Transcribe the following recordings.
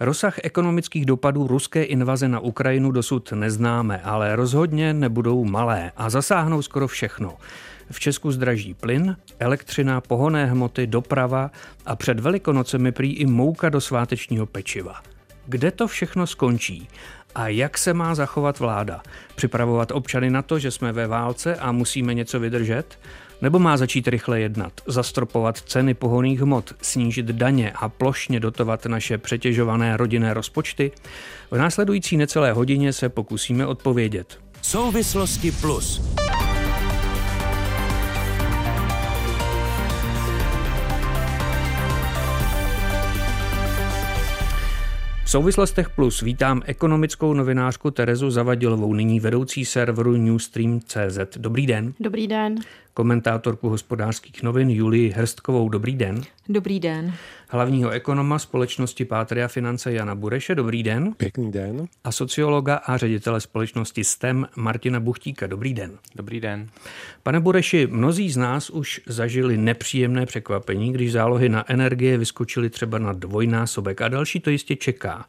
Rozsah ekonomických dopadů ruské invaze na Ukrajinu dosud neznáme, ale rozhodně nebudou malé a zasáhnou skoro všechno. V Česku zdraží plyn, elektřina, pohonné hmoty, doprava a před velikonocemi prý i mouka do svátečního pečiva. Kde to všechno skončí? A jak se má zachovat vláda? Připravovat občany na to, že jsme ve válce a musíme něco vydržet? Nebo má začít rychle jednat, zastropovat ceny pohoných hmot, snížit daně a plošně dotovat naše přetěžované rodinné rozpočty? V následující necelé hodině se pokusíme odpovědět. Souvislosti plus. Souvislostech plus vítám ekonomickou novinářku Terezu Zavadilovou, nyní vedoucí serveru Newstream.cz. Dobrý den. Dobrý den. Komentátorku hospodářských novin Julii Hrstkovou. Dobrý den. Dobrý den. Hlavního ekonoma společnosti Pátria Finance Jana Bureše. Dobrý den. Pěkný den. A sociologa a ředitele společnosti STEM Martina Buchtíka. Dobrý den. Dobrý den. Pane Bureši, mnozí z nás už zažili nepříjemné překvapení, když zálohy na energie vyskočily třeba na dvojnásobek a další to jistě čeká.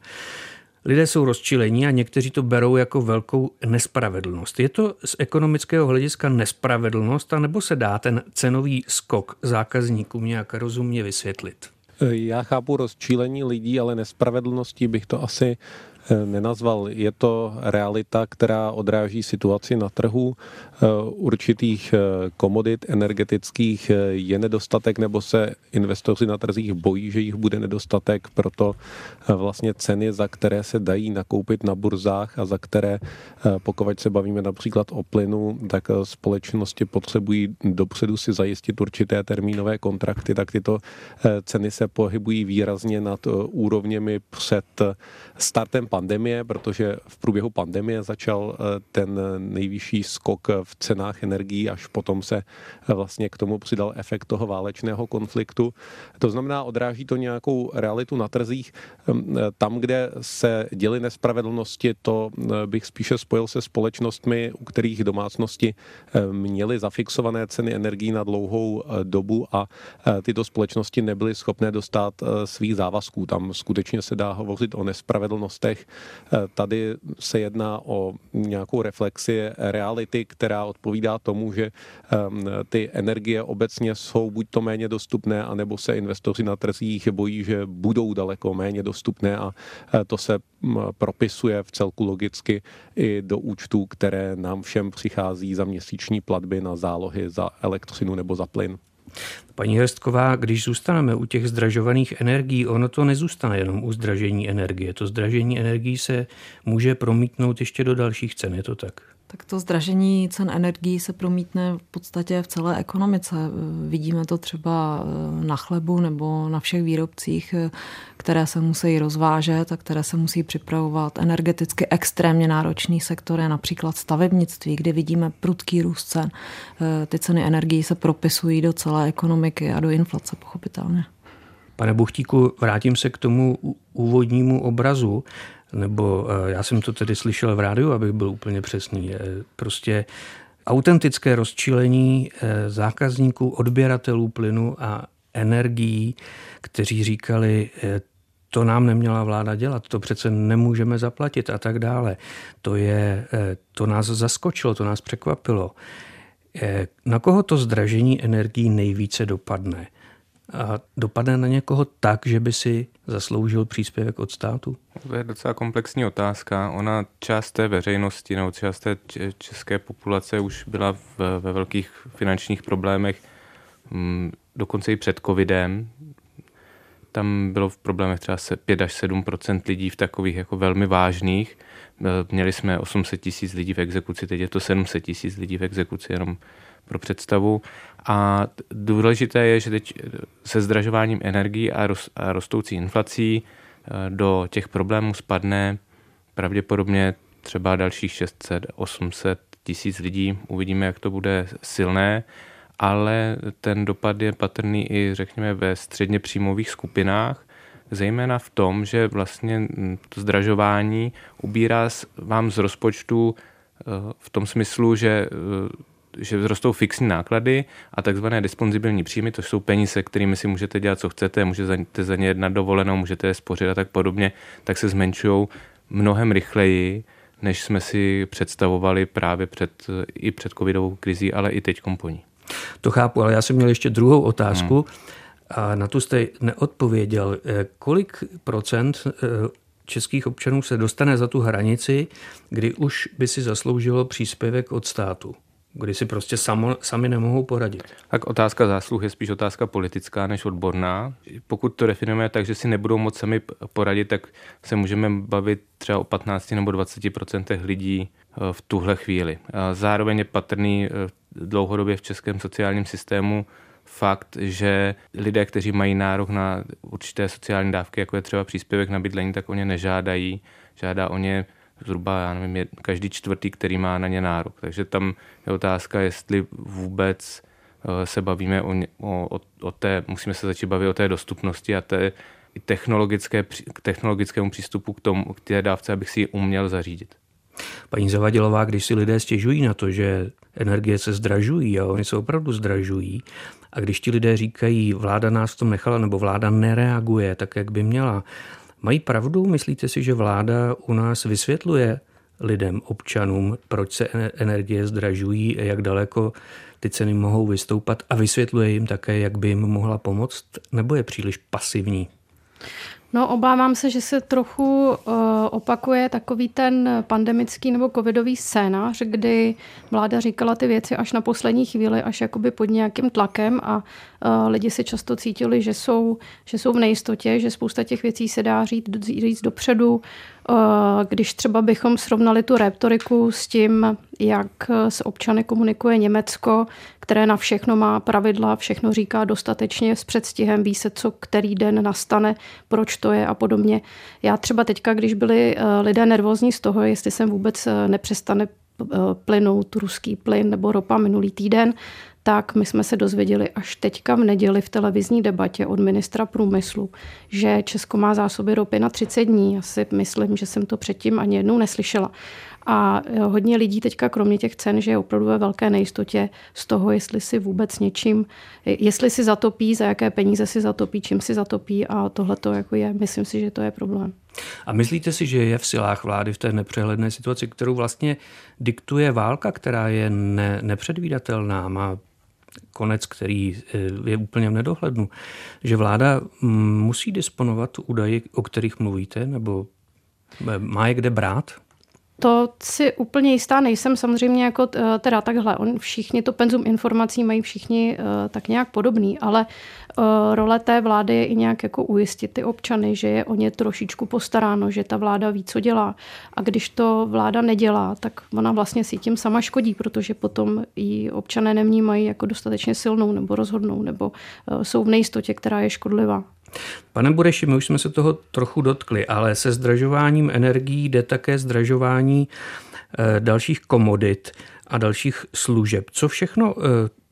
Lidé jsou rozčilení a někteří to berou jako velkou nespravedlnost. Je to z ekonomického hlediska nespravedlnost, anebo se dá ten cenový skok zákazníkům nějak rozumně vysvětlit? Já chápu rozčílení lidí, ale nespravedlností bych to asi nenazval. Je to realita, která odráží situaci na trhu eh, určitých eh, komodit energetických. Je nedostatek nebo se investoři na trzích bojí, že jich bude nedostatek, proto vlastně ceny, za které se dají nakoupit na burzách a za které, pokud se bavíme například o plynu, tak společnosti potřebují dopředu si zajistit určité termínové kontrakty, tak tyto ceny se pohybují výrazně nad úrovněmi před startem pandemie, protože v průběhu pandemie začal eh, ten nejvyšší skok v cenách energií, až potom se eh, vlastně k tomu přidal efekt toho válečného konfliktu. To znamená, odráží to nějakou realitu na trzích. Ehm, eh, tam, kde se děly nespravedlnosti, to bych spíše spojil se společnostmi, u kterých domácnosti měly zafixované ceny energií na dlouhou dobu a tyto společnosti nebyly schopné dostat svých závazků. Tam skutečně se dá hovořit o nespravedlnostech, Eh, tady se jedná o nějakou reflexi reality, která odpovídá tomu, že ehm, ty energie obecně jsou buď to méně dostupné, anebo se investoři na trzích bojí, že budou daleko méně dostupné a eh, to se mm, propisuje v celku logicky i do účtů, které nám všem přichází za měsíční platby na zálohy za elektřinu nebo za plyn. Paní Hrstková, když zůstaneme u těch zdražovaných energií, ono to nezůstane jenom u zdražení energie. To zdražení energií se může promítnout ještě do dalších cen, je to tak? Tak to zdražení cen energií se promítne v podstatě v celé ekonomice. Vidíme to třeba eh, na chlebu nebo na všech výrobcích, eh, které se musí rozvážet a které se musí připravovat. Energeticky extrémně náročný sektor je například stavebnictví, kde vidíme prudký růst cen. Eh, ty ceny energií se propisují do celé ekonomiky a do inflace, pochopitelně. Pane Buchtíku, vrátím se k tomu úvodnímu obrazu nebo eh, já jsem to tedy slyšel v rádiu, abych byl úplně přesný, prostě autentické rozčílení eh, zákazníků, odběratelů plynu a energií, kteří říkali, eh, to nám neměla vláda dělat, to přece nemůžeme zaplatit a tak dále. To, je, to nás zaskočilo, to nás překvapilo. Na koho to zdražení energií nejvíce dopadne? A dopadne na někoho tak, že by si zasloužil příspěvek od státu? To je docela komplexní otázka. Ona část té veřejnosti nebo část té české populace už byla ve velkých finančních problémech mm, dokonce i před covidem. Tam bylo v problémech třeba 5 až 7 lidí v takových jako velmi vážných. Měli jsme 800 tisíc lidí v exekuci, teď je to 700 tisíc lidí v exekuci, jenom pro představu. A důležité je, že teď se zdražováním energií a, roz, a rostoucí inflací eh, do těch problémů spadne pravděpodobně třeba dalších 600-800 tisíc lidí. Uvidíme, jak to bude silné, ale ten dopad je patrný i, řekněme, ve středně příjmových skupinách, zejména v tom, že vlastně hm, to zdražování ubírá vám z rozpočtu eh, v tom smyslu, že eh, že vzrostou fixní náklady a takzvané disponzibilní příjmy, to jsou peníze, kterými si můžete dělat, co chcete, můžete za ně jednat dovolenou, můžete je spořit a tak podobně, tak se zmenšují mnohem rychleji, než jsme si představovali právě před, i před covidovou krizí, ale i teď po ní. To chápu, ale já jsem měl ještě druhou otázku. Hmm. A na tu jste neodpověděl. Eh, kolik procent eh, českých občanů se dostane za tu hranici, kdy už by si zasloužilo příspěvek od státu? Kdy si prostě samo, sami nemohou poradit. Tak otázka zásluh je spíš otázka politická než odborná. Pokud to definujeme tak, že si nebudou moc sami poradit, tak se můžeme bavit třeba o 15 nebo 20% lidí eh, v tuhle chvíli. Zároveň je patrný dlouhodobě v českém sociálním systému fakt, že lidé, kteří mají nárok na určité sociální dávky, jako je třeba příspěvek na bydlení, tak o ně nežádají. Žádá o ně zhruba, já nevím, je každý čtvrtý, který má na ně nárok. Takže tam je otázka, jestli vůbec eh, se bavíme o, o, o té, musíme se začít bavit o té dostupnosti a té technologické, k technologickému přístupu k, tomu, k té dávce, abych si ji uměl zařídit. Paní Zavadilová, když si lidé stěžují na to, že energie se zdražují a oni se opravdu zdražují, a když ti lidé říkají, vláda nás v tom nechala nebo vláda nereaguje tak, jak by měla, mají pravdu? Myslíte si, že vláda u nás vysvětluje lidem, občanům, proč se energie zdražují a jak daleko ty ceny mohou vystoupat a vysvětluje jim také, jak by jim mohla pomoct, nebo je příliš pasivní? No, obávám se, že se trochu uh, opakuje takový ten pandemický nebo covidový scénář, kdy vláda říkala ty věci až na poslední chvíli, až jakoby pod nějakým tlakem a lidi se často cítili, že jsou, že jsou v nejistotě, že spousta těch věcí se dá říct, říct dopředu, Eh, když třeba bychom srovnali tu retoriku s tím, jak s občany komunikuje Německo, které na všechno má pravidla, všechno říká dostatečně s předstihem, ví se, co který den nastane, proč to je a podobně. Já třeba teďka, když byli eh, lidé nervózní z toho, jestli sem vůbec eh, nepřestane plynout ruský plyn nebo ropa minulý týden, tak my jsme se dozvěděli až teďka v neděli v televizní debatě od ministra průmyslu, že Česko má zásoby ropy na 30 dní. Já si myslím, že jsem to předtím ani jednou neslyšela. A eh, hodně lidí teďka, kromě těch cen, že je opravdu ve velké nejistotě z toho, jestli si vůbec něčím, jestli si zatopí, za jaké peníze si zatopí, čím si zatopí a tohle to jako je, myslím si, že to je problém. A myslíte si, že je v silách vlády v té nepřehledné situaci, kterou vlastně diktuje válka, která je ne, nepředvídatelná, má konec, který eh, je úplně v nedohlednu, že vláda mm, musí disponovat údaji, o kterých mluvíte, nebo eh, má je kde brát? To si úplně jistá nejsem. Samozřejmě jako eh, teda takhle, on všichni to penzum informací mají všichni tak nějak podobný, ale role té vlády je i nějak jako ujistit ty občany, že je o ně trošičku postaráno, že ta vláda ví, co dělá. A když to vláda nedělá, tak ona vlastně si tím sama škodí, protože potom ji občané nevnímají jako dostatečně silnou nebo rozhodnou, nebo jsou v nejistotě, která je škodlivá. Pane Bureši, my už jsme se toho trochu dotkli, ale se zdražováním energií jde také zdražování eh, dalších komodit a dalších služeb. Co všechno eh,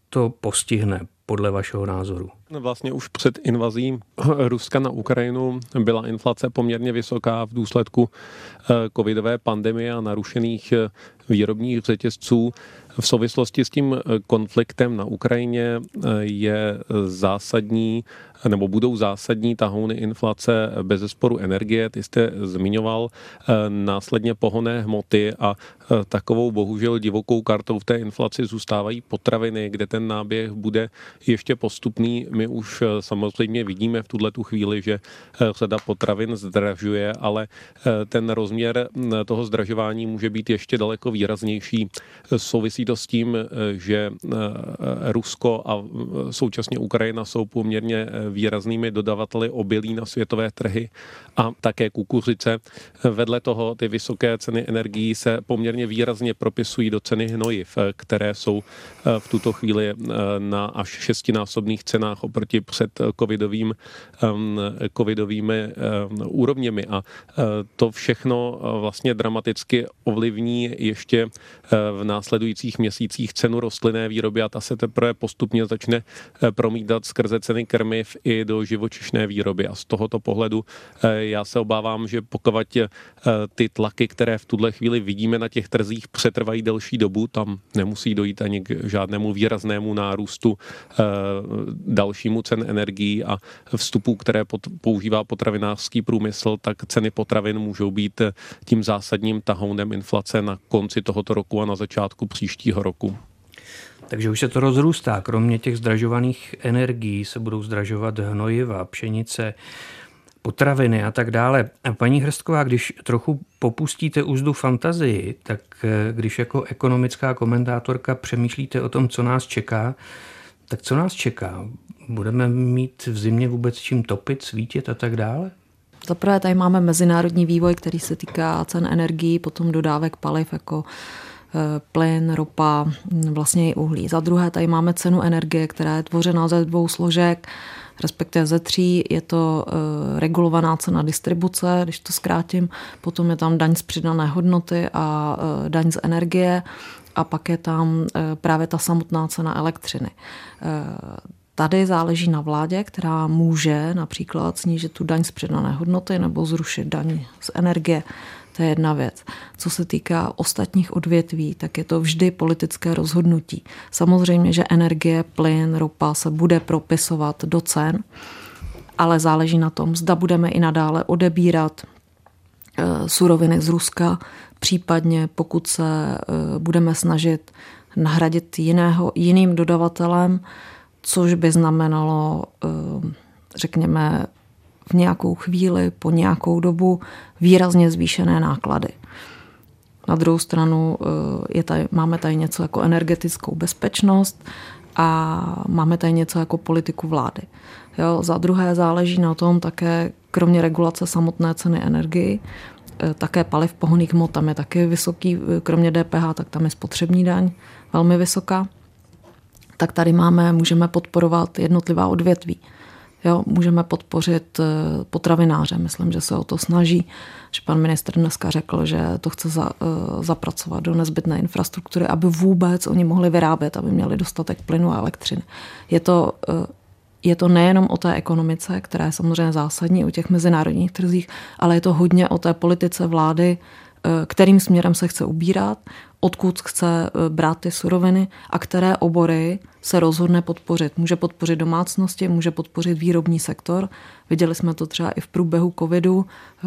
to postihne podle vašeho názoru? Vlastně už před invazí Ruska na Ukrajinu byla inflace poměrně vysoká v důsledku eh, covidové pandemie a narušených výrobních řetězců. V souvislosti s tím konfliktem na Ukrajině je zásadní nebo budou zásadní tahouny inflace bez zesporu energie, ty jste zmiňoval, eh, následně pohonné hmoty a eh, takovou bohužel divokou kartou v té inflaci zůstávají potraviny, kde ten náběh bude ještě postupný. My už eh, samozřejmě vidíme v tuhle tu chvíli, že řada potravin zdražuje, ale ten rozměr toho zdražování může být ještě daleko výraznější. Souvisí to s tím, že Rusko a současně Ukrajina jsou poměrně výraznými dodavateli obilí na světové trhy a také kukuřice. Vedle toho ty vysoké ceny energií se poměrně výrazně propisují do ceny hnojiv, které jsou eh, v tuto chvíli eh, na až šestinásobných cenách oproti před covidovým, covidovými úrovněmi. A to všechno vlastně dramaticky ovlivní ještě v následujících měsících cenu rostlinné výroby a ta se teprve postupně začne promítat skrze ceny krmiv i do živočišné výroby. A z tohoto pohledu já se obávám, že pokud ty tlaky, které v tuhle chvíli vidíme na těch trzích, přetrvají delší dobu, tam nemusí dojít ani k žádnému výraznému nárůstu dalšímu cen energií a vstupů, které používá potravinářský průmysl, tak ceny potravin můžou být tím zásadním tahounem inflace na konci tohoto roku a na začátku příštího roku. Takže už se to rozrůstá. Kromě těch zdražovaných energií se budou zdražovat hnojiva, pšenice, potraviny a tak dále. A paní Hrstková, když trochu popustíte úzdu fantazii, tak eh, když jako ekonomická komentátorka přemýšlíte o tom, co nás čeká, tak co nás čeká? Budeme mít v zimě vůbec čím topit, svítit a tak dále? Zaprvé tady máme mezinárodní vývoj, který se týká cen energií, potom dodávek paliv jako plyn, ropa, vlastně i uhlí. Za druhé tady máme cenu energie, která je tvořena ze dvou složek, respektive ze tří. Je to eh, regulovaná cena distribuce, když to zkrátím, potom je tam daň z přidané hodnoty a eh, daň z energie a pak je tam právě ta samotná cena elektřiny. Tady záleží na vládě, která může například snížit tu daň z přidané hodnoty nebo zrušit daň z energie. To je jedna věc. Co se týká ostatních odvětví, tak je to vždy politické rozhodnutí. Samozřejmě, že energie, plyn, ropa se bude propisovat do cen, ale záleží na tom, zda budeme i nadále odebírat eh, suroviny z Ruska, případně pokud se eh, budeme snažit nahradit jiného, jiným dodavatelem, což by znamenalo, eh, řekněme, v nějakou chvíli, po nějakou dobu výrazně zvýšené náklady. Na druhou stranu eh, je tady, máme tady něco jako energetickou bezpečnost a máme tady něco jako politiku vlády. Jo, za druhé záleží na tom také, kromě regulace samotné ceny energii, eh, také paliv pohoných hmot, tam je taky vysoký, kromě DPH, tak tam je spotřební daň velmi vysoká tak tady máme, můžeme podporovat jednotlivá odvětví. Jo, můžeme podpořit eh, potravináře. Myslím, že se o to snaží. Že pan ministr dneska řekl, že to chce za, uh, zapracovat do nezbytné infrastruktury, aby vůbec oni mohli vyrábět, aby měli dostatek plynu a elektřiny. Je to, uh, je to nejenom o té ekonomice, která je samozřejmě zásadní, o těch mezinárodních trzích, ale je to hodně o té politice vlády, kterým směrem se chce ubírat, odkud chce eh, brát ty suroviny a které obory se rozhodne podpořit. Může podpořit domácnosti, může podpořit výrobní sektor. Viděli jsme to třeba i v průběhu covidu,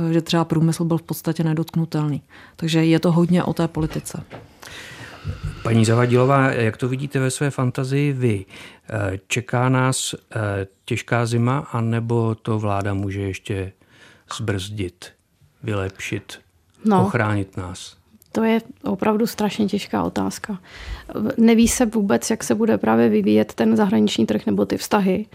eh, že třeba průmysl byl v podstatě nedotknutelný. Takže je to hodně o té politice. Paní Zavadilová, jak to vidíte ve své fantazii vy? Eh, čeká nás těžká zima, anebo to vláda může ještě zbrzdit, vylepšit, no. ochránit nás? To je opravdu strašně těžká otázka. Neví se vůbec, jak se bude právě vyvíjet ten zahraniční trh nebo ty vztahy.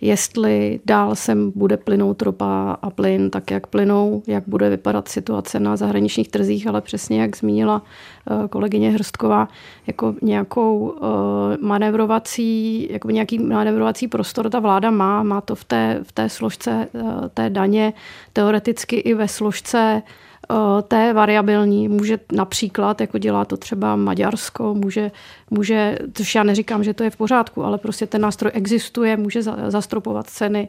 Jestli dál sem bude plynout ropa a plyn tak, jak plynou, jak bude vypadat situace na zahraničních trzích, ale přesně jak zmínila eh, kolegyně Hrstková, jako nějakou eh, manevrovací, jako nějaký manevrovací prostor ta vláda má, má to v té, v té složce eh, té daně, teoreticky i ve složce té variabilní. Může například, jako dělá to třeba Maďarsko, může, může, což já neříkám, že to je v pořádku, ale prostě ten nástroj existuje, může zastropovat ceny.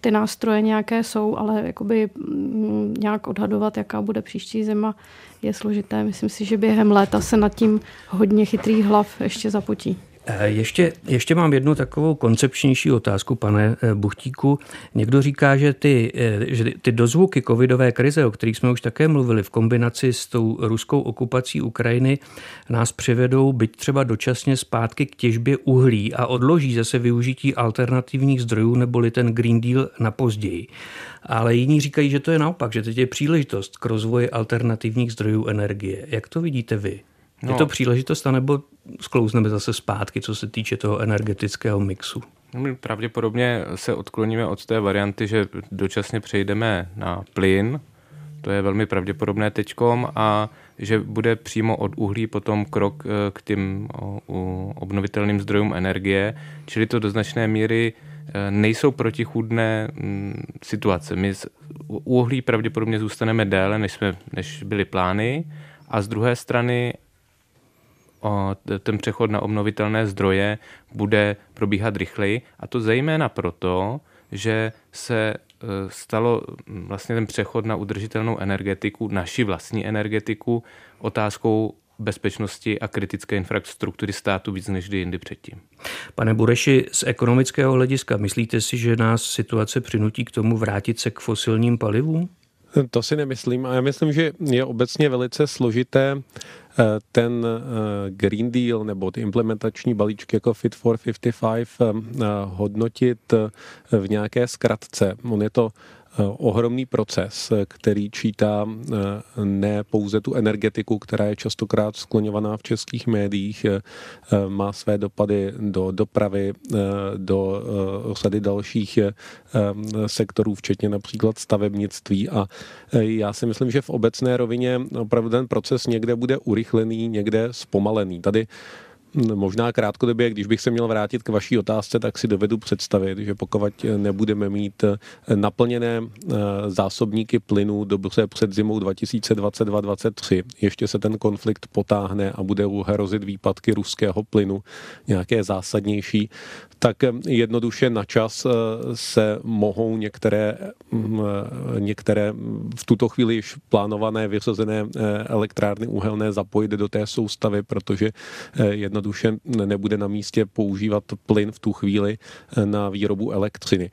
Ty nástroje nějaké jsou, ale jakoby mm, nějak odhadovat, jaká bude příští zima, je složité. Myslím si, že během léta se nad tím hodně chytrých hlav ještě zapotí. Eh, ještě, ještě mám jednu takovou koncepčnější otázku, pane eh, Buchtíku. Někdo říká, že ty, eh, že ty dozvuky covidové krize, o kterých jsme už také mluvili, v kombinaci s tou ruskou okupací Ukrajiny, nás přivedou byť třeba dočasně zpátky k těžbě uhlí a odloží zase využití alternativních zdrojů neboli ten Green Deal na později. Ale jiní říkají, že to je naopak, že teď je příležitost k rozvoji alternativních zdrojů energie. Jak to vidíte vy? No. Je to příležitost, anebo sklouzneme zase zpátky, co se týče toho energetického mixu? No, my pravděpodobně se odkloníme od té varianty, že dočasně přejdeme na plyn, to je velmi pravděpodobné teďkom a že bude přímo od uhlí potom krok k těm obnovitelným zdrojům energie, čili to do značné míry nejsou protichůdné mm, situace. My u uhlí pravděpodobně zůstaneme déle, než, jsme, než byly plány, a z druhé strany ten přechod na obnovitelné zdroje bude probíhat rychleji a to zejména proto, že se e, stalo vlastně ten přechod na udržitelnou energetiku, naši vlastní energetiku, otázkou bezpečnosti a kritické infrastruktury státu víc než kdy jindy předtím. Pane Bureši, z ekonomického hlediska myslíte si, že nás situace přinutí k tomu vrátit se k fosilním palivům? To si nemyslím a já myslím, že je obecně velice složité ten eh, Green Deal nebo ty implementační balíčky jako Fit for 55 eh, hodnotit v nějaké zkratce. On je to Eh, ohromný proces, který čítá eh, ne pouze tu energetiku, která je častokrát skloňovaná v českých médiích, eh, má své dopady do dopravy, do řady dalších sektorů, včetně například stavebnictví. A já si myslím, že v obecné rovině opravdu ten proces někde bude urychlený, někde zpomalený. Tady Možná krátkodobě, když bych se měl vrátit k vaší otázce, tak si dovedu představit, že pokud nebudeme mít eh, naplněné eh, zásobníky plynu dobře před zimou 2022-2023, ještě se ten konflikt potáhne a bude hrozit výpadky ruského plynu nějaké zásadnější, tak eh, jednoduše na čas se mohou některé, mm, některé v tuto chvíli již plánované vyřazené elektrárny uhelné zapojit do té soustavy, protože jedno jednoduše nebude na místě používat plyn v tu chvíli eh, na výrobu elektřiny.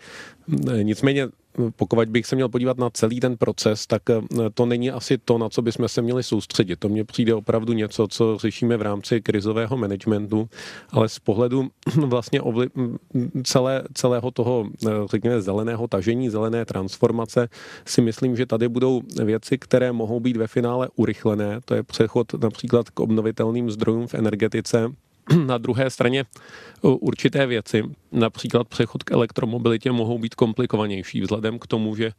Eh, nicméně pokud bych se měl podívat na celý ten proces, tak eh, to není asi to, na co bychom se měli soustředit. To mně přijde opravdu něco, co řešíme v rámci krizového managementu, ale z pohledu vlastně ovli- celé, celého toho, řekněme, zeleného tažení, zelené transformace, si myslím, že tady budou věci, které mohou být ve finále urychlené. To je přechod například k obnovitelným zdrojům v energetice, na druhé straně určité věci, například přechod k elektromobilitě, mohou být komplikovanější vzhledem k tomu, že e,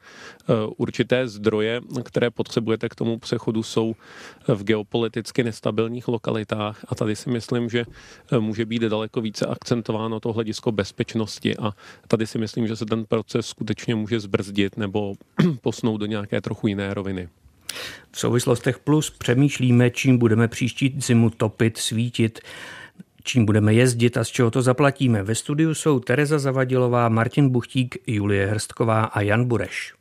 určité zdroje, které potřebujete k tomu přechodu, jsou v geopoliticky nestabilních lokalitách. A tady si myslím, že e, může být daleko více akcentováno to hledisko bezpečnosti. A tady si myslím, že se ten proces skutečně může zbrzdit nebo posnout do nějaké trochu jiné roviny. V souvislostech plus přemýšlíme, čím budeme příští zimu topit, svítit čím budeme jezdit a z čeho to zaplatíme. Ve studiu jsou Tereza Zavadilová, Martin Buchtík, Julie Hrstková a Jan Bureš.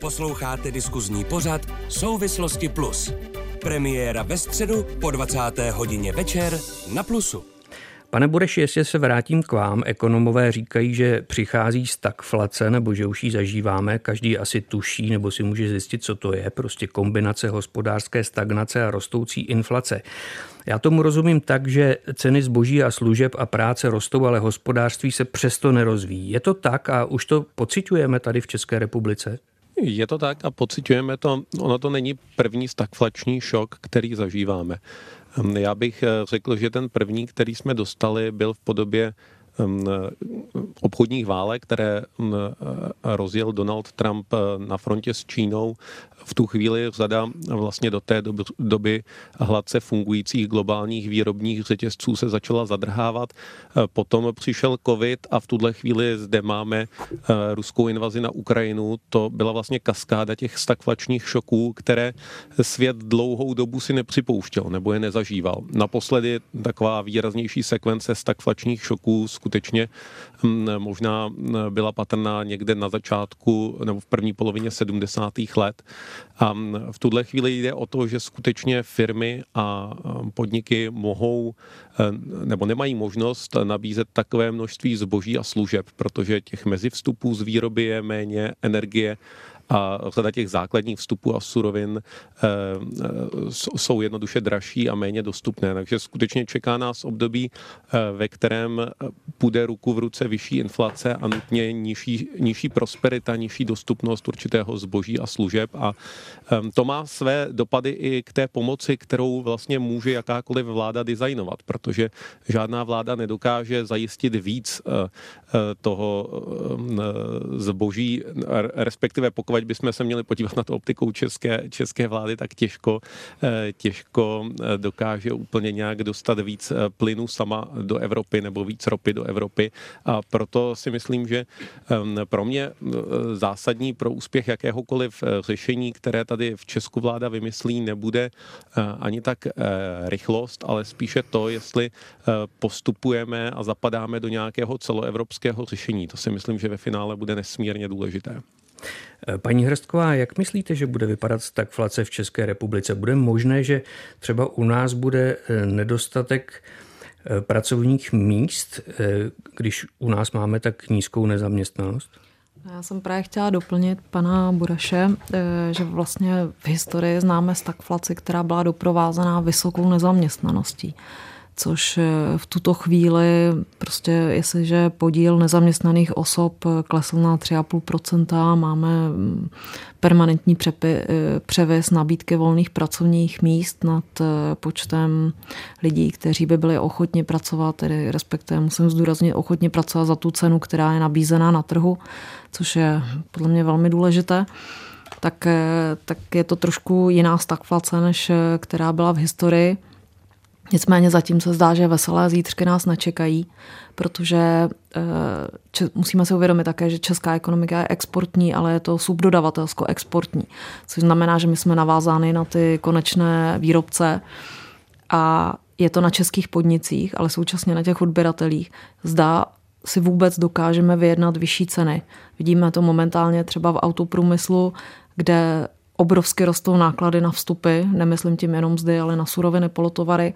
Posloucháte diskuzní pořad Souvislosti Plus. Premiéra ve středu po 20. hodině večer na Plusu. Pane Bureš, jestli se vrátím k vám, ekonomové říkají, že přichází stagflace nebo že už ji zažíváme, každý asi tuší nebo si může zjistit, co to je, prostě kombinace hospodářské stagnace a rostoucí inflace. Já tomu rozumím tak, že ceny zboží a služeb a práce rostou, ale hospodářství se přesto nerozvíjí. Je to tak a už to pocitujeme tady v České republice? Je to tak a pocitujeme to. Ono to není první stagflační šok, který zažíváme. Já bych eh, řekl, že ten první, který jsme dostali, byl v podobě obchodních válek, které rozjel Donald Trump eh, na frontě s Čínou v tu chvíli řada vlastně do té doby, doby hladce fungujících globálních výrobních řetězců se začala zadrhávat. Eh, potom přišel covid a v tuhle chvíli zde máme eh, ruskou invazi na Ukrajinu. To byla vlastně kaskáda těch stagflačních šoků, které svět dlouhou dobu si nepřipouštěl nebo je nezažíval. Naposledy taková výraznější sekvence stagflačních šoků skutečně hm, možná hm, byla patrná někde na začátku nebo v první polovině 70. let. A v tuhle chvíli jde o to, že skutečně firmy a podniky mohou e, nebo nemají možnost nabízet takové množství zboží a služeb, protože těch mezivstupů z výroby je méně, energie a řada těch základních vstupů a surovin eh, jsou jednoduše dražší a méně dostupné. Takže skutečně čeká nás období, eh, ve kterém půjde ruku v ruce vyšší inflace a nutně nižší, nižší prosperita, nižší dostupnost určitého zboží a služeb. A ehm, to má své dopady i k té pomoci, kterou vlastně může jakákoliv vláda designovat, protože žádná vláda nedokáže zajistit víc eh, toho zboží, respektive pokud pokud bychom se měli podívat na to optikou české, české vlády, tak těžko, těžko dokáže úplně nějak dostat víc plynu sama do Evropy nebo víc ropy do Evropy. A proto si myslím, že pro mě zásadní pro úspěch jakéhokoliv řešení, které tady v Česku vláda vymyslí, nebude ani tak rychlost, ale spíše to, jestli postupujeme a zapadáme do nějakého celoevropského řešení. To si myslím, že ve finále bude nesmírně důležité. Paní Hrstková, jak myslíte, že bude vypadat stagflace v České republice? Bude možné, že třeba u nás bude eh, nedostatek eh, pracovních míst, eh, když u nás máme tak nízkou nezaměstnanost? Já jsem právě chtěla doplnit pana Buraše, že vlastně v historii známe stagflaci, která byla doprovázená vysokou nezaměstnaností což v tuto chvíli prostě, jestliže podíl nezaměstnaných osob klesl na 3,5%, máme permanentní přepy, převis nabídky volných pracovních míst nad počtem lidí, kteří by byli ochotni pracovat, tedy respektive musím zdůraznit, ochotni pracovat za tu cenu, která je nabízená na trhu, což je podle mě velmi důležité tak, tak je to trošku jiná stagflace, než která byla v historii. Nicméně zatím se zdá, že veselé zítřky nás nečekají, protože eh, če, musíme si uvědomit také, že česká ekonomika je exportní, ale je to subdodavatelsko-exportní, což znamená, že my jsme navázány na ty konečné výrobce a je to na českých podnicích, ale současně na těch odběratelích. Zdá si vůbec dokážeme vyjednat vyšší ceny. Vidíme to momentálně třeba v autoprůmyslu, kde obrovsky rostou náklady na vstupy, nemyslím tím jenom zdy, ale na suroviny, polotovary.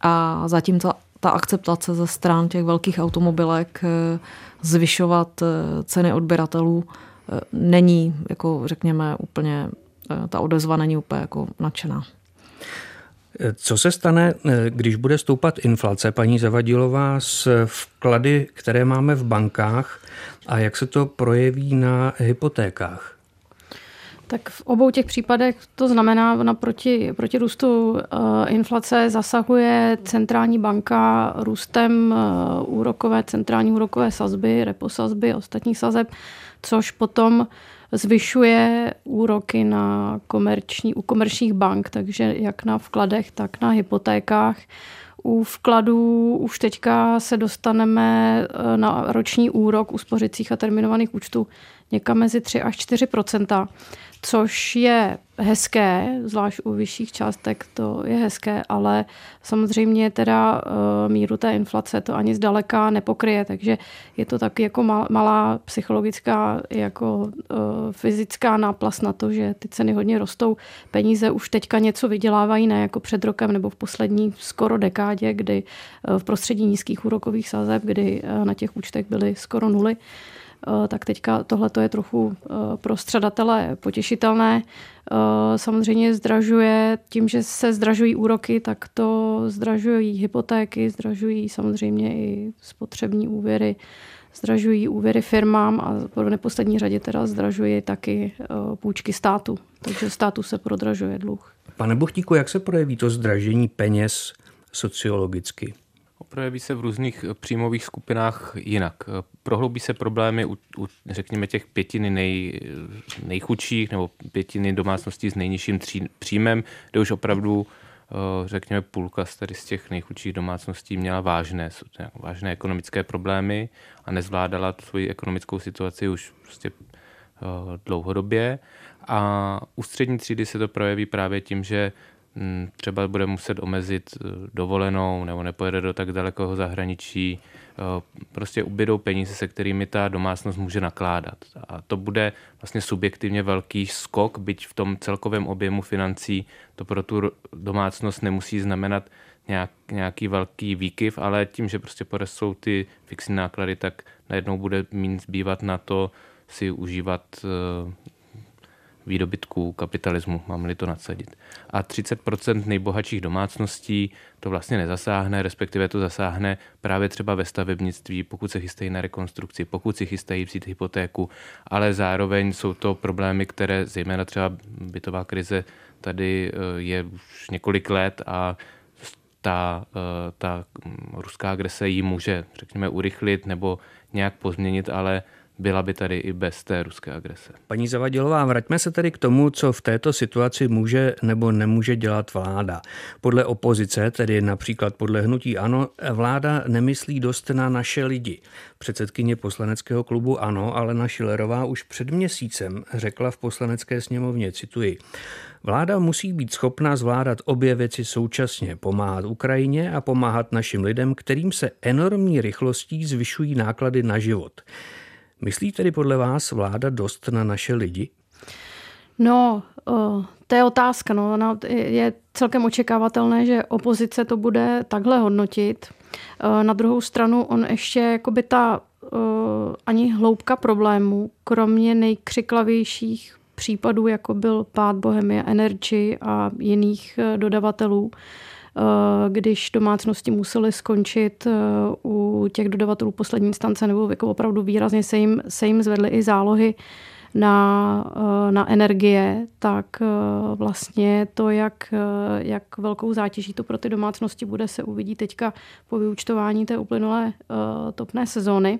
A zatím ta, ta akceptace ze stran těch velkých automobilek eh, zvyšovat eh, ceny odběratelů eh, není, jako řekněme, úplně, ta odezva není úplně jako nadšená. Co se stane, když bude stoupat inflace, paní Zavadilová, s vklady, které máme v bankách a jak se to projeví na hypotékách? Tak v obou těch případech to znamená, na proti, proti růstu eh, inflace zasahuje centrální banka růstem eh, úrokové, centrální úrokové sazby, reposazby ostatních sazeb, což potom zvyšuje úroky na komerční, u komerčních bank, takže jak na vkladech, tak na hypotékách. U vkladů už teďka se dostaneme eh, na roční úrok u spořicích a terminovaných účtů někam mezi 3 až 4 což je hezké, zvlášť u vyšších částek to je hezké, ale samozřejmě teda uh, míru té inflace to ani zdaleka nepokryje, takže je to taky jako malá psychologická, jako uh, fyzická náplast na to, že ty ceny hodně rostou. Peníze už teďka něco vydělávají, ne jako před rokem nebo v poslední skoro dekádě, kdy uh, v prostředí nízkých úrokových sazeb, kdy na těch účtech byly skoro nuly. Eh, tak teďka tohle je trochu eh, pro středatele potěšitelné. Eh, samozřejmě zdražuje, tím, že se zdražují úroky, tak to zdražují hypotéky, zdražují samozřejmě i spotřební úvěry, zdražují úvěry firmám a v neposlední řadě teda zdražují taky půjčky státu. Takže státu se prodražuje dluh. Pane Buchtíku, jak se projeví to zdražení peněz sociologicky? Projeví se v různých eh, příjmových skupinách jinak. Eh, prohloubí se problémy u, u řekněme, těch pětiny nej, nejchudších nebo pětiny domácností s nejnižším tří, příjmem, kde už opravdu eh, řekněme půlka z tady z těch nejchudších domácností měla vážné, vážné ekonomické problémy a nezvládala svoji ekonomickou situaci už prostě dlouhodobě. A u střední třídy se to projeví právě tím, že třeba bude muset omezit eh, dovolenou nebo nepojede do tak dalekého zahraničí, eh, prostě ubydou peníze, se kterými ta domácnost může nakládat. A to bude vlastně subjektivně velký skok, byť v tom celkovém objemu financí to pro tu domácnost nemusí znamenat nějak, nějaký velký výkyv, ale tím, že prostě porostou ty fixní náklady, tak najednou bude méně zbývat na to si užívat eh, výdobytků kapitalismu, mám-li to nadsadit. A 30% nejbohatších domácností to vlastně nezasáhne, respektive to zasáhne právě třeba ve stavebnictví, pokud se chystají na rekonstrukci, pokud si chystají vzít hypotéku, ale zároveň jsou to problémy, které zejména třeba bytová krize tady eh, je už několik let a ta, eh, ta ruská agrese ji může, řekněme, urychlit nebo nějak pozměnit, ale byla by tady i bez té ruské agrese. Paní Zavadilová, vraťme se tedy k tomu, co v této situaci může nebo nemůže dělat vláda. Podle opozice, tedy například podle hnutí ANO, vláda nemyslí dost na naše lidi. Předsedkyně poslaneckého klubu ANO, Alena Šilerová, už před měsícem řekla v poslanecké sněmovně, cituji, Vláda musí být schopná zvládat obě věci současně, pomáhat Ukrajině a pomáhat našim lidem, kterým se enormní rychlostí zvyšují náklady na život. Myslí tedy podle vás vláda dost na naše lidi? No, to je otázka. No. Je celkem očekávatelné, že opozice to bude takhle hodnotit. Na druhou stranu on ještě jakoby ta ani hloubka problému, kromě nejkřiklavějších případů, jako byl pád Bohemia Energy a jiných dodavatelů, když domácnosti musely skončit e, u těch dodavatelů poslední instance nebo jako opravdu výrazně se jim, se jim zvedly i zálohy na, na energie, tak vlastně to, jak, jak velkou zátěží to pro ty domácnosti bude, se uvidí teďka po vyučtování té uplynulé topné sezóny.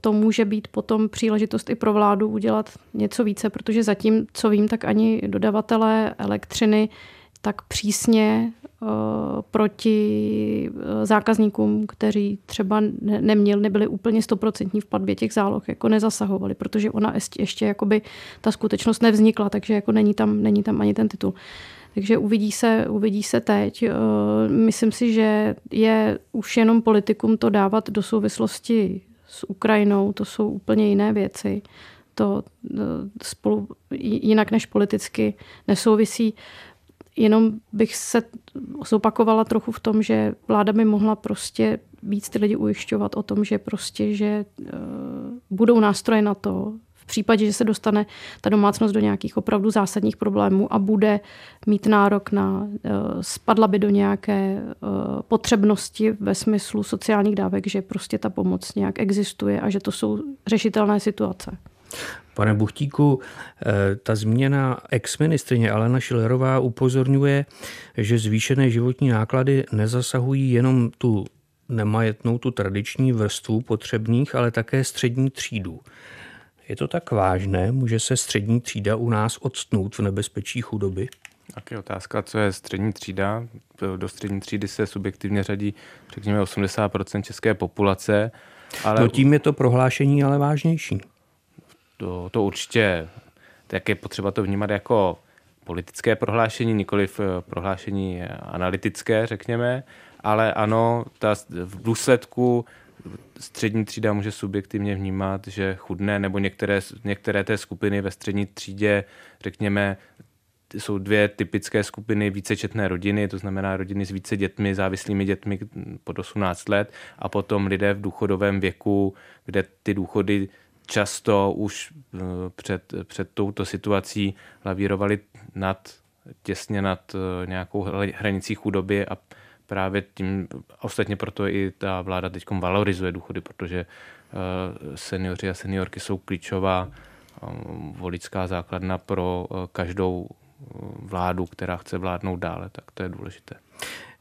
To může být potom příležitost i pro vládu udělat něco více, protože zatím, co vím, tak ani dodavatelé elektřiny tak přísně proti zákazníkům, kteří třeba neměli, nebyli úplně stoprocentní v platbě těch záloh, jako nezasahovali, protože ona ještě, jakoby ta skutečnost nevznikla, takže jako není tam, není tam ani ten titul. Takže uvidí se, uvidí se teď. Myslím si, že je už jenom politikum to dávat do souvislosti s Ukrajinou, to jsou úplně jiné věci. To spolu jinak než politicky nesouvisí. Jenom bych se zopakovala trochu v tom, že vláda by mohla prostě víc ty lidi ujišťovat o tom, že prostě, že uh, budou nástroje na to, v případě, že se dostane ta domácnost do nějakých opravdu zásadních problémů a bude mít nárok na, eh, spadla by do nějaké eh, potřebnosti ve smyslu sociálních dávek, že prostě ta pomoc nějak existuje a že to jsou řešitelné situace. Pane Buchtíku, eh, ta změna ex-ministrině Alena Šilerová upozorňuje, že zvýšené životní náklady nezasahují jenom tu nemajetnou, tu tradiční vrstvu potřebných, ale také střední třídu. Je to tak vážné? Může se střední třída u nás odstnout v nebezpečí chudoby? Tak je otázka, co je střední třída. Do střední třídy se subjektivně řadí, řekněme, 80% české populace. Ale... No tím je to prohlášení ale vážnější. To, to určitě, tak je potřeba to vnímat jako politické prohlášení, nikoli v prohlášení analytické, řekněme, ale ano, ta v důsledku střední třída může subjektivně vnímat, že chudne, nebo některé, některé té skupiny ve střední třídě, řekněme, jsou dvě typické skupiny vícečetné rodiny, to znamená rodiny s více dětmi, závislými dětmi pod 18 let a potom lidé v důchodovém věku, kde ty důchody často už eh, před, před touto situací lavírovaly nad, těsně nad eh, nějakou hranicí chudoby a právě tím, ostatně proto i ta vláda teď valorizuje důchody, protože eh, seniori a seniorky jsou klíčová voličská základna pro každou vládu, která chce vládnout dále, tak to je důležité.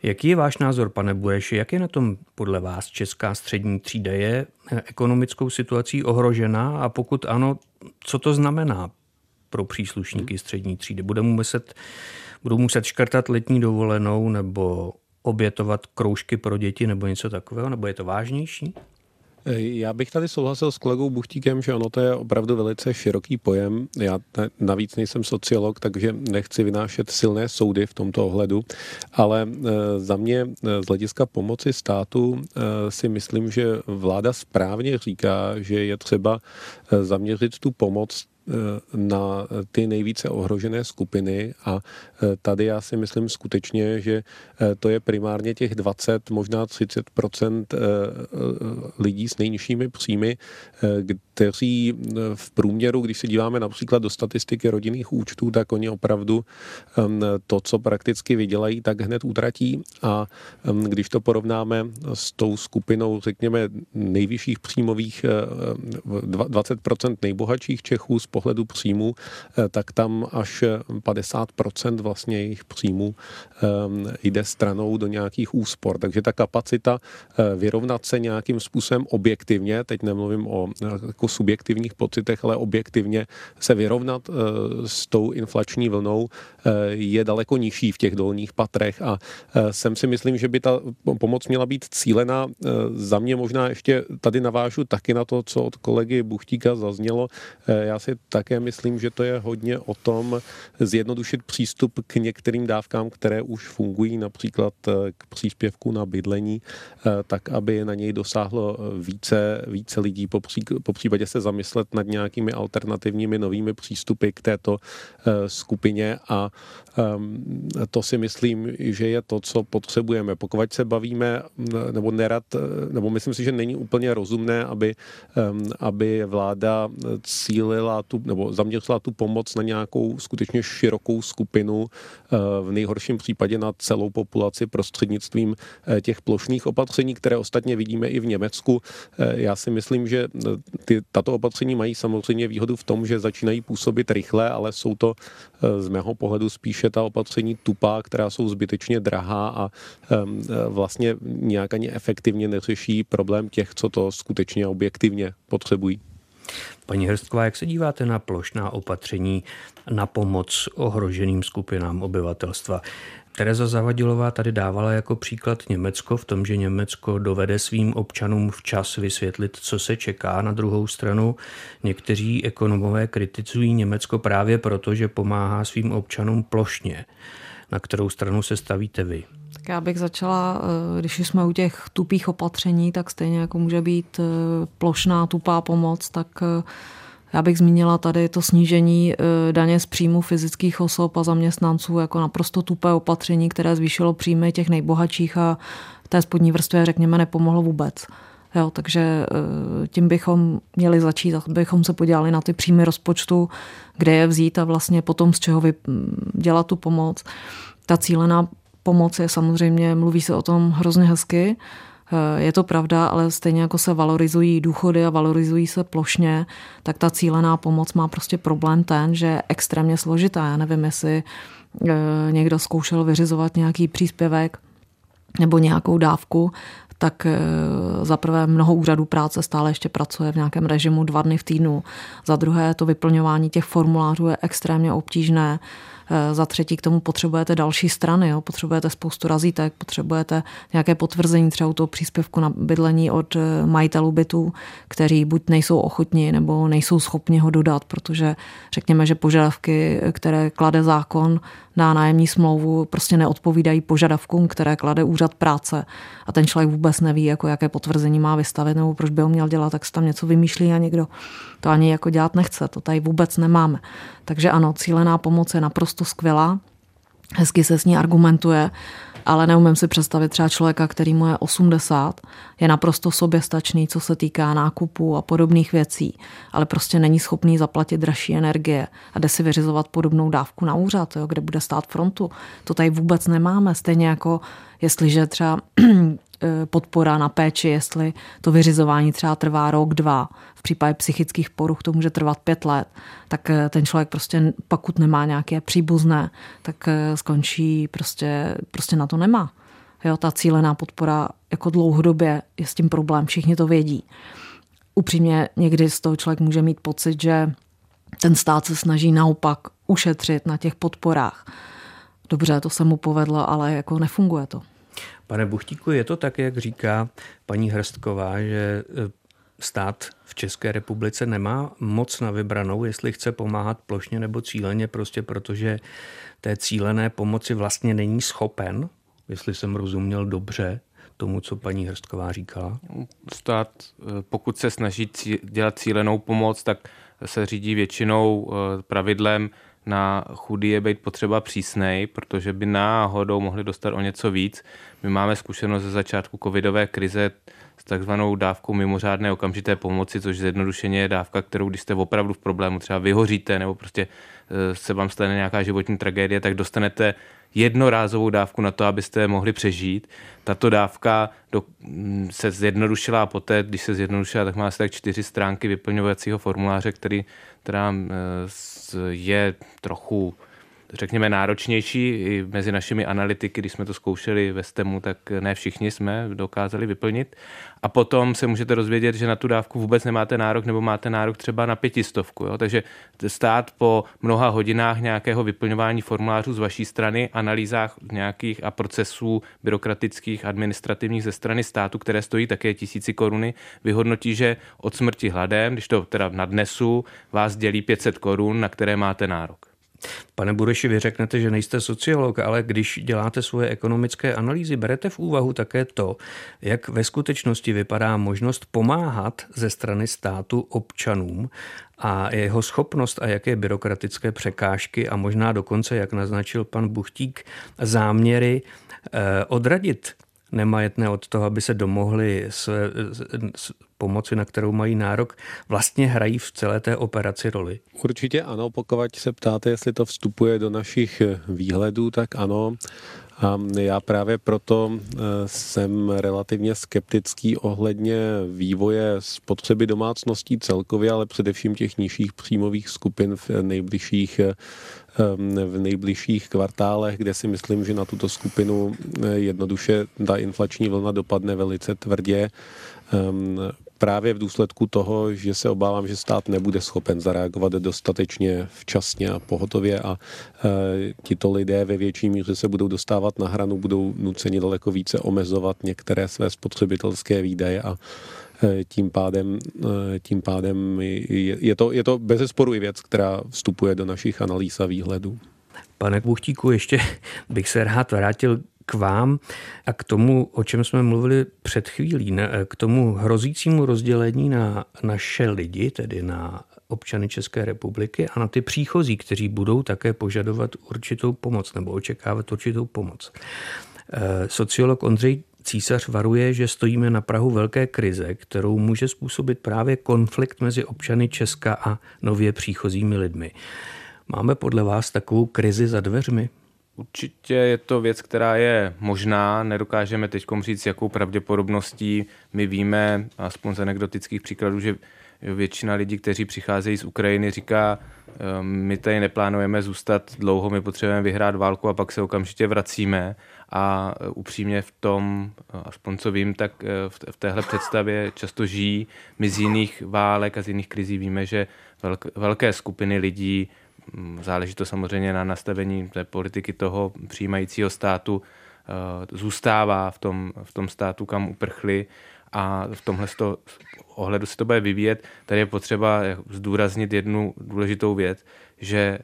Jaký je váš názor, pane Buješi? Jak je na tom podle vás česká střední třída? Je ekonomickou situací ohrožená a pokud ano, co to znamená pro příslušníky střední třídy? Budou muset, budou muset škrtat letní dovolenou nebo obětovat kroužky pro děti nebo něco takového, nebo je to vážnější? Já bych tady souhlasil s kolegou Buchtíkem, že ono to je opravdu velice široký pojem. Já navíc nejsem sociolog, takže nechci vynášet silné soudy v tomto ohledu, ale e, za mě e, z hlediska pomoci státu e, si myslím, že vláda správně říká, že je třeba zaměřit tu pomoc na ty nejvíce ohrožené skupiny a e, tady já si myslím skutečně, že e, to je primárně těch 20, možná 30 e, lidí s nejnižšími příjmy, kteří v průměru, když se díváme například do statistiky rodinných účtů, tak oni opravdu to, co prakticky vydělají, tak hned utratí. A když to porovnáme s tou skupinou, řekněme, nejvyšších příjmových 20% nejbohatších Čechů s pohledu příjmu, tak tam až 50% vlastně jejich příjmu jde stranou do nějakých úspor. Takže ta kapacita vyrovnat se nějakým způsobem objektivně, teď nemluvím o jako subjektivních pocitech, ale objektivně se vyrovnat s tou inflační vlnou je daleko nižší v těch dolních patrech a jsem si myslím, že by ta pomoc měla být cílená. Za mě možná ještě tady navážu taky na to, co od kolegy Buchtíka zaznělo. Já si také myslím, že to je hodně o tom zjednodušit přístup k některým dávkám, které už fungují, například k příspěvku na bydlení, tak aby na něj dosáhlo více, více lidí, po případě se zamyslet nad nějakými alternativními novými přístupy k této skupině a Ehm, to si myslím, že je to, co potřebujeme. Pokud se bavíme, nebo nerad, nebo myslím si, že není úplně rozumné, aby, ehm, aby vláda cílila tu, nebo zaměřila tu pomoc na nějakou skutečně širokou skupinu, eh, v nejhorším případě na celou populaci prostřednictvím eh, těch plošných opatření, které ostatně vidíme i v Německu. Eh, já si myslím, že ty, tato opatření mají samozřejmě výhodu v tom, že začínají působit rychle, ale jsou to z mého pohledu spíše ta opatření tupá, která jsou zbytečně drahá a vlastně nějak ani efektivně neřeší problém těch, co to skutečně objektivně potřebují. Paní Hrstková, jak se díváte na plošná opatření na pomoc ohroženým skupinám obyvatelstva? Tereza Zavadilová tady dávala jako příklad Německo v tom, že Německo dovede svým občanům včas vysvětlit, co se čeká. Na druhou stranu někteří ekonomové kritizují Německo právě proto, že pomáhá svým občanům plošně. Na kterou stranu se stavíte vy? Tak já bych začala, eh, když jsme u těch tupých opatření, tak stejně jako může být eh, plošná tupá pomoc, tak eh, já bych zmínila tady to snížení daně z příjmu fyzických osob a zaměstnanců jako naprosto tupé opatření, které zvýšilo příjmy těch nejbohatších a té spodní vrstvě, řekněme, nepomohlo vůbec. Jo, takže tím bychom měli začít, abychom se podívali na ty příjmy rozpočtu, kde je vzít a vlastně potom z čeho dělat tu pomoc. Ta cílená pomoc je samozřejmě, mluví se o tom hrozně hezky, Eh, je to pravda, ale stejně jako se valorizují důchody a valorizují se plošně, tak ta cílená pomoc má prostě problém ten, že je extrémně složitá. Já nevím, jestli eh, někdo zkoušel vyřizovat nějaký příspěvek nebo nějakou dávku, tak eh, za prvé mnoho úřadů práce stále ještě pracuje v nějakém režimu dva dny v týdnu. Za druhé to vyplňování těch formulářů je extrémně obtížné. Eh, za třetí k tomu potřebujete další strany, jo? potřebujete spoustu razítek, potřebujete nějaké potvrzení třeba u toho příspěvku na bydlení od eh, majitelů bytů, kteří buď nejsou ochotni nebo nejsou schopni ho dodat, protože řekněme, že požadavky, které klade zákon na nájemní smlouvu, prostě neodpovídají požadavkům, které klade úřad práce. A ten člověk vůbec neví, jako jaké potvrzení má vystavit nebo proč by ho měl dělat, tak se tam něco vymýšlí a někdo to ani jako dělat nechce. To tady vůbec nemáme. Takže ano, cílená pomoc je naprosto skvělá, hezky se s ní argumentuje, ale neumím si představit třeba člověka, který mu je 80, je naprosto soběstačný, co se týká nákupu a podobných věcí, ale prostě není schopný zaplatit dražší energie. A jde si vyřizovat podobnou dávku na úřad, jo, kde bude stát frontu. To tady vůbec nemáme, stejně jako jestliže třeba Eh, podpora na péči, jestli to vyřizování třeba trvá rok, dva. V případě psychických poruch to může trvat pět let. Tak eh, ten člověk prostě, pokud nemá nějaké příbuzné, tak eh, skončí, prostě, prostě na to nemá. Jo, ta cílená podpora jako dlouhodobě je s tím problém, všichni to vědí. Upřímně někdy z toho člověk může mít pocit, že ten stát se snaží naopak ušetřit na těch podporách. Dobře, to se mu povedlo, ale jako nefunguje to. Pane Buchtíku, je to tak, jak říká paní Hrstková, že e, stát v České republice nemá moc na vybranou, jestli chce pomáhat plošně nebo cíleně, prostě protože té cílené pomoci vlastně není schopen, jestli jsem rozuměl dobře tomu, co paní Hrstková říkala? Stát, e, pokud se snaží dělat cílenou pomoc, tak se řídí většinou e, pravidlem na chudý je být potřeba přísnej, protože by náhodou mohli dostat o něco víc. My máme zkušenost ze začátku covidové krize s takzvanou dávkou mimořádné okamžité pomoci, což zjednodušeně je dávka, kterou když jste opravdu v problému, třeba vyhoříte nebo prostě eh, se vám stane nějaká životní tragédie, tak dostanete jednorázovou dávku na to, abyste mohli přežít. Tato dávka do, mm, se zjednodušila a poté, když se zjednodušila, tak má asi tak čtyři stránky vyplňovacího formuláře, který teda je trochu řekněme, náročnější i mezi našimi analytiky, když jsme to zkoušeli ve STEMu, tak ne všichni jsme dokázali vyplnit. A potom se můžete rozvědět, že na tu dávku vůbec nemáte nárok, nebo máte nárok třeba na pětistovku. Jo? Takže stát po mnoha hodinách nějakého vyplňování formulářů z vaší strany, analýzách nějakých a procesů byrokratických, administrativních ze strany státu, které stojí také tisíci koruny, vyhodnotí, že od smrti hladem, když to teda nadnesu, vás dělí 500 korun, na které máte nárok. Pane Bureši, vy řeknete, že nejste sociolog, ale když děláte svoje ekonomické analýzy, berete v úvahu také to, jak ve skutečnosti vypadá možnost pomáhat ze strany státu občanům a jeho schopnost a jaké byrokratické překážky a možná dokonce, jak naznačil pan Buchtík, záměry eh, odradit nemajetné od toho, aby se domohli své pomoci, na kterou mají nárok, vlastně hrají v celé té operaci roli? Určitě ano, pokud se ptáte, jestli to vstupuje do našich výhledů, tak ano. A já právě proto eh, jsem relativně skeptický ohledně vývoje spotřeby domácností celkově, ale především těch nižších příjmových skupin v nejbližších eh, v nejbližších kvartálech, kde si myslím, že na tuto skupinu eh, jednoduše ta inflační vlna dopadne velice tvrdě. Právě v důsledku toho, že se obávám, že stát nebude schopen zareagovat dostatečně včasně a pohotově a e, tito lidé ve větší míře se budou dostávat na hranu, budou nuceni daleko více omezovat některé své spotřebitelské výdaje a tím pádem, e, tím pádem je, je, to, je to bez sporu i věc, která vstupuje do našich analýz a výhledů. Pane Buchtíku, ještě bych se rád vrátil k vám a k tomu, o čem jsme mluvili před chvílí, k tomu hrozícímu rozdělení na naše lidi, tedy na občany České republiky a na ty příchozí, kteří budou také požadovat určitou pomoc nebo očekávat určitou pomoc. Eh, sociolog Ondřej Císař varuje, že stojíme na Prahu velké krize, kterou může způsobit právě konflikt mezi občany Česka a nově příchozími lidmi. Máme podle vás takovou krizi za dveřmi? Určitě je to věc, která je možná, nedokážeme teď říct, jakou pravděpodobností. My víme, aspoň z anekdotických příkladů, že většina lidí, kteří přicházejí z Ukrajiny, říká, ehm, my tady neplánujeme zůstat dlouho, my potřebujeme vyhrát válku a pak se okamžitě vracíme. A e, upřímně v tom, aspoň co vím, tak e, v téhle představě často žijí. My z jiných válek a z jiných krizí víme, že velké skupiny lidí záleží to samozřejmě na nastavení té politiky toho přijímajícího státu, zůstává v tom, v tom státu, kam uprchli a v tomhle to, ohledu se to bude vyvíjet. Tady je potřeba zdůraznit jednu důležitou věc, že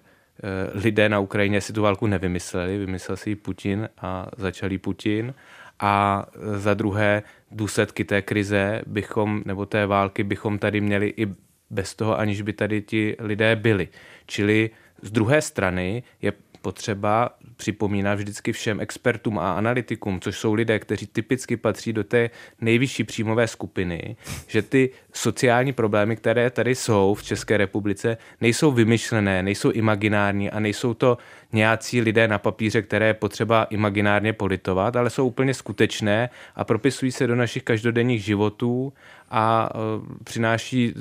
lidé na Ukrajině si tu válku nevymysleli, vymyslel si ji Putin a začal Putin. A za druhé, důsledky té krize bychom, nebo té války bychom tady měli i bez toho, aniž by tady ti lidé byli. Čili z druhé strany je potřeba připomínat vždycky všem expertům a analytikům, což jsou lidé, kteří typicky patří do té nejvyšší příjmové skupiny, že ty sociální problémy, které tady jsou v České republice, nejsou vymyšlené, nejsou imaginární a nejsou to nějací lidé na papíře, které je potřeba imaginárně politovat, ale jsou úplně skutečné a propisují se do našich každodenních životů a e, přináší,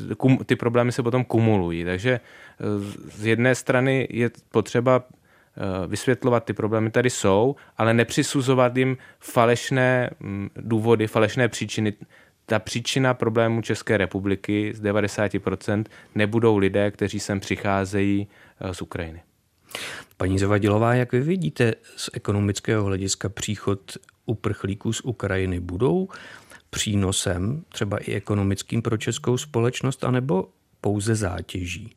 ty problémy se potom kumulují. Takže e, z jedné strany je potřeba vysvětlovat, ty problémy tady jsou, ale nepřisuzovat jim falešné důvody, falešné příčiny. Ta příčina problémů České republiky z 90% nebudou lidé, kteří sem přicházejí z Ukrajiny. Paní Zavadilová, jak vy vidíte z ekonomického hlediska příchod uprchlíků z Ukrajiny? Budou přínosem, třeba i ekonomickým pro českou společnost, anebo pouze zátěží?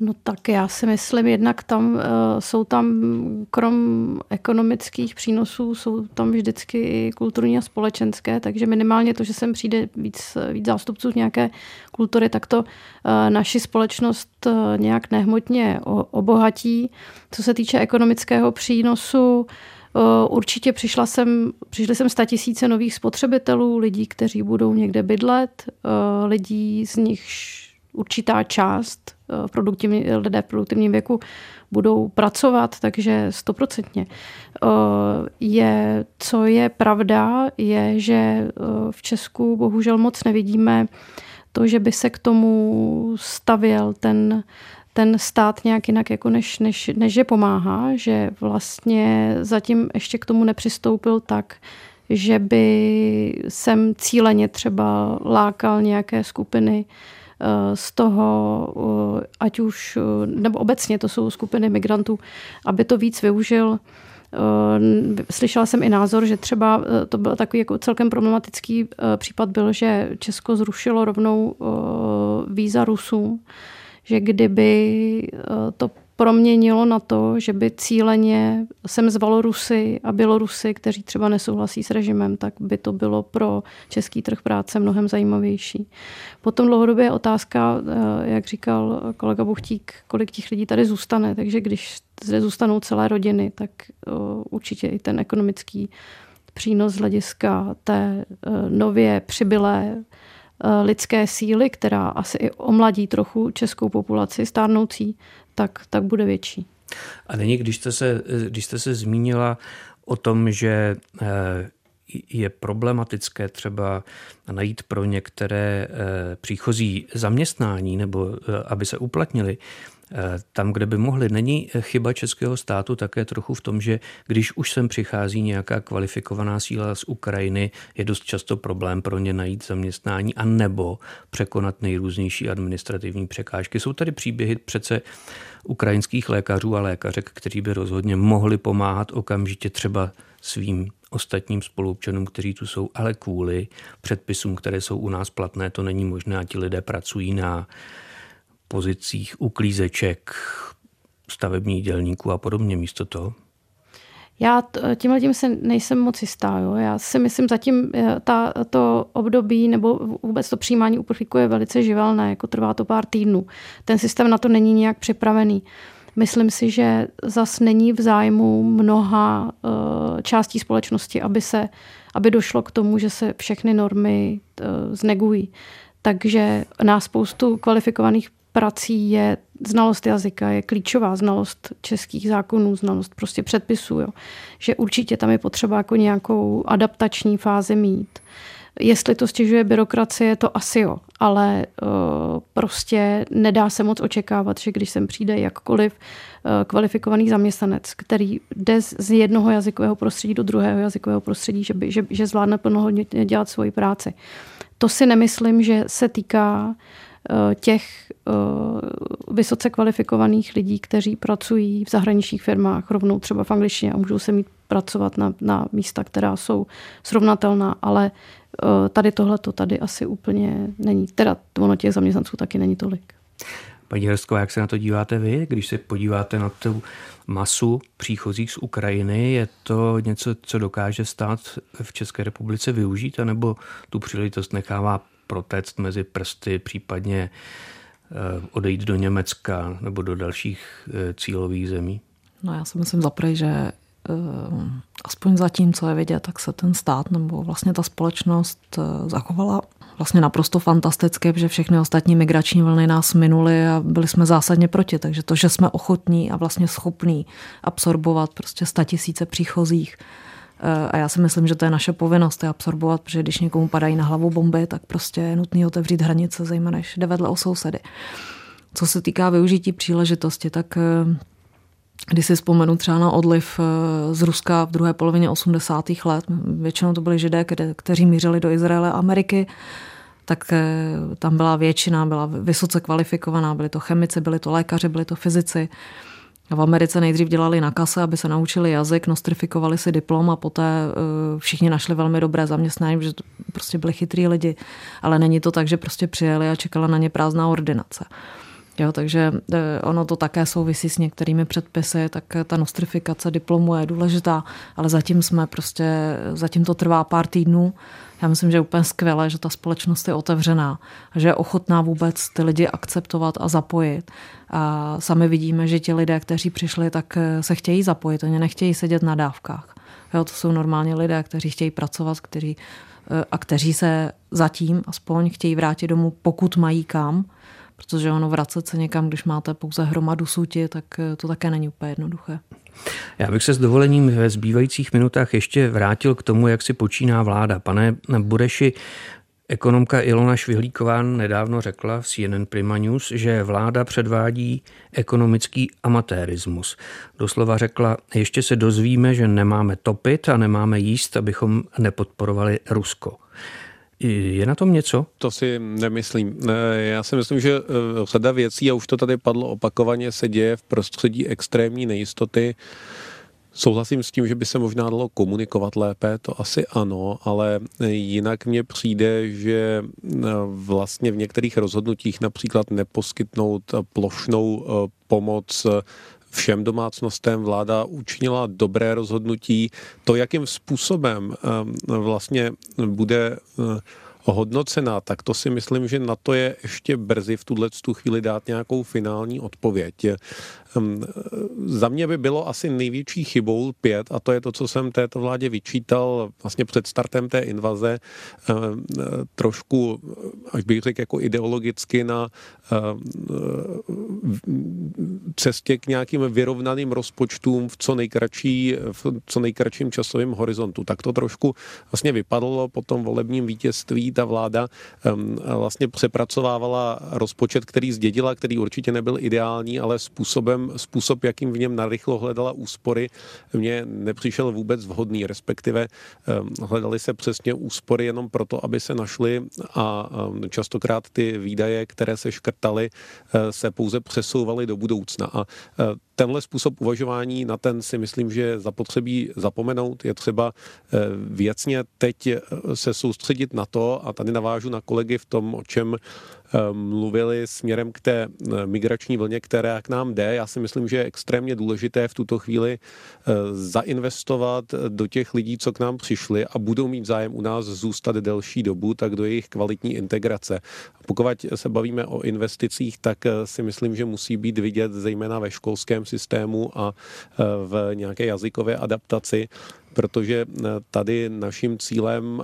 No tak já si myslím, jednak tam uh, jsou tam, krom ekonomických přínosů, jsou tam vždycky i kulturní a společenské, takže minimálně to, že sem přijde víc, víc zástupců nějaké kultury, tak to uh, naši společnost uh, nějak nehmotně obohatí. Co se týče ekonomického přínosu, Určitě přišla sem, přišly sem sta tisíce nových spotřebitelů, lidí, kteří budou někde bydlet, lidí z nich určitá část eh, produktivní, lidé v produktivním věku budou pracovat, takže stoprocentně. Eh, je, co je pravda, je, že eh, v Česku bohužel moc nevidíme to, že by se k tomu stavěl ten, ten stát nějak jinak, jako než, než, než že pomáhá, že vlastně zatím ještě k tomu nepřistoupil tak, že by sem cíleně třeba lákal nějaké skupiny Eh, z toho, eh, ať už, eh, nebo obecně to jsou skupiny migrantů, aby to víc využil. Slyšela jsem i názor, že třeba to byl takový jako celkem problematický případ byl, že Česko zrušilo rovnou víza Rusům, že kdyby to proměnilo na to, že by cíleně sem zvalo Rusy a Bělorusy, kteří třeba nesouhlasí s režimem, tak by to bylo pro český trh práce mnohem zajímavější. Potom dlouhodobě je otázka, eh, jak říkal kolega Buchtík, kolik těch lidí tady zůstane. Takže když zde zůstanou celé rodiny, tak eh, určitě i ten ekonomický přínos z hlediska té eh, nově přibylé lidské síly, která asi i omladí trochu českou populaci stárnoucí, tak, tak bude větší. A není, když jste se, když jste se zmínila o tom, že eh, je problematické třeba najít pro některé eh, příchozí zaměstnání nebo eh, aby se uplatnili, Eh, tam, kde by mohli. Není chyba českého státu také trochu v tom, že když už sem přichází nějaká kvalifikovaná síla z Ukrajiny, je dost často problém pro ně najít zaměstnání a nebo překonat nejrůznější administrativní překážky. Jsou tady příběhy přece ukrajinských lékařů a lékařek, kteří by rozhodně mohli pomáhat okamžitě třeba svým ostatním spoluobčanům, kteří tu jsou, ale kvůli předpisům, které jsou u nás platné, to není možné a ti lidé pracují na pozicích uklízeček, stavebních dělníků a podobně místo toho? Já tímhle tím se nejsem moc jistá. Jo. Já si myslím, zatím eh, ta, to období nebo vůbec to přijímání uprchlíků je velice živelné, jako trvá to pár týdnů. Ten systém na to není nějak připravený. Myslím si, že zas není v zájmu mnoha uh, částí společnosti, aby, se, aby došlo k tomu, že se všechny normy uh, znegují. Takže na spoustu kvalifikovaných prací je znalost jazyka, je klíčová znalost českých zákonů, znalost prostě předpisů. Jo. Že určitě tam je potřeba jako nějakou adaptační fázi mít. Jestli to stěžuje byrokracie, to asi jo, ale uh, prostě nedá se moc očekávat, že když sem přijde jakkoliv uh, kvalifikovaný zaměstnanec, který jde z jednoho jazykového prostředí do druhého jazykového prostředí, že, by, že, že zvládne plnohodně dělat svoji práci. To si nemyslím, že se týká Eh, těch eh, vysoce kvalifikovaných lidí, kteří pracují v zahraničních firmách, rovnou třeba v angličtině a můžou se mít pracovat na, na místa, která jsou srovnatelná, ale eh, tady tohle to tady asi úplně není. Teda ono těch zaměstnanců taky není tolik. Paní Hrsko, jak se na to díváte vy, když se podíváte na tu masu příchozích z Ukrajiny? Je to něco, co dokáže stát v České republice využít, anebo tu příležitost nechává protéct mezi prsty, případně eh, odejít do Německa nebo do dalších eh, cílových zemí? No já si myslím zaprvé, že eh, aspoň zatím, co je vidět, tak se ten stát nebo vlastně ta společnost zachovala vlastně naprosto fantasticky, protože všechny ostatní migrační vlny nás minuly a byli jsme zásadně proti. Takže to, že jsme ochotní a vlastně schopní absorbovat prostě tisíce příchozích, a já si myslím, že to je naše povinnost je absorbovat, protože když někomu padají na hlavu bomby, tak prostě je nutné otevřít hranice, zejména než jde vedle o sousedy. Co se týká využití příležitosti, tak eh, když si vzpomenu třeba na odliv eh, z Ruska v druhé polovině 80. let, většinou to byli židé, kteří mířili do Izraele a Ameriky, tak eh, tam byla většina, byla vysoce kvalifikovaná, byli to chemici, byli to lékaři, byli to fyzici. V Americe nejdřív dělali na kase, aby se naučili jazyk, nostrifikovali si diplom a poté eh, všichni našli velmi dobré zaměstnání, to prostě byli chytrý lidi. Ale není to tak, že prostě přijeli a čekala na ně prázdná ordinace. Jo, takže eh, ono to také souvisí s některými předpisy, tak ta nostrifikace diplomu je důležitá, ale zatím jsme prostě, zatím to trvá pár týdnů. Já myslím, že je úplně skvělé, že ta společnost je otevřená, že je ochotná vůbec ty lidi akceptovat a zapojit. A sami vidíme, že ti lidé, kteří přišli, tak eh, se chtějí zapojit, oni nechtějí sedět na dávkách. Jo, to jsou normálně lidé, kteří chtějí pracovat, kteří, eh, a kteří se zatím aspoň chtějí vrátit domů, pokud mají kam, protože ono vracet se někam, když máte pouze hromadu suti, tak eh, to také není úplně jednoduché. Já bych se s dovolením ve zbývajících minutách ještě vrátil k tomu, jak si počíná vláda. Pane Bureši, Ekonomka Ilona Švihlíková nedávno řekla v CNN Prima News, že vláda předvádí ekonomický amatérismus. Doslova řekla, ještě se dozvíme, že nemáme topit a nemáme jíst, abychom nepodporovali Rusko. Je na tom něco? To si nemyslím. Já si myslím, že eh, řada věcí, a už to tady padlo opakovaně, se děje v prostředí extrémní nejistoty. Souhlasím s tím, že by se možná dalo komunikovat lépe, to asi ano, ale jinak mně přijde, že eh, vlastně v některých rozhodnutích například neposkytnout plošnou eh, pomoc všem domácnostem vláda učinila dobré rozhodnutí. To, jakým způsobem eh, vlastně bude hodnocena, tak to si myslím, že na to je ještě brzy v tuhle chvíli dát nějakou finální odpověď. Za mě by bylo asi největší chybou pět, a to je to, co jsem této vládě vyčítal vlastně před startem té invaze, trošku, až bych řekl, jako ideologicky na cestě k nějakým vyrovnaným rozpočtům v co, nejkratší, v co nejkratším časovém horizontu. Tak to trošku vlastně vypadlo po tom volebním vítězství. Ta vláda vlastně přepracovávala rozpočet, který zdědila, který určitě nebyl ideální, ale způsobem, způsob, jakým v něm narychlo hledala úspory, mně nepřišel vůbec vhodný, respektive ehm, hledali se přesně úspory jenom proto, aby se našly a ehm, častokrát ty výdaje, které se škrtaly, eh, se pouze přesouvaly do budoucna. A eh, tenhle způsob uvažování, na ten si myslím, že zapotřebí zapomenout. Je třeba eh, věcně teď se soustředit na to, a tady navážu na kolegy v tom, o čem mluvili směrem k té migrační vlně, která k nám jde. Já si myslím, že je extrémně důležité v tuto chvíli eh, zainvestovat do těch lidí, co k nám přišli a budou mít zájem u nás zůstat delší dobu, tak do jejich kvalitní integrace. Pokud se bavíme o investicích, tak eh, si myslím, že musí být vidět zejména ve školském systému a eh, v nějaké jazykové adaptaci protože tady naším cílem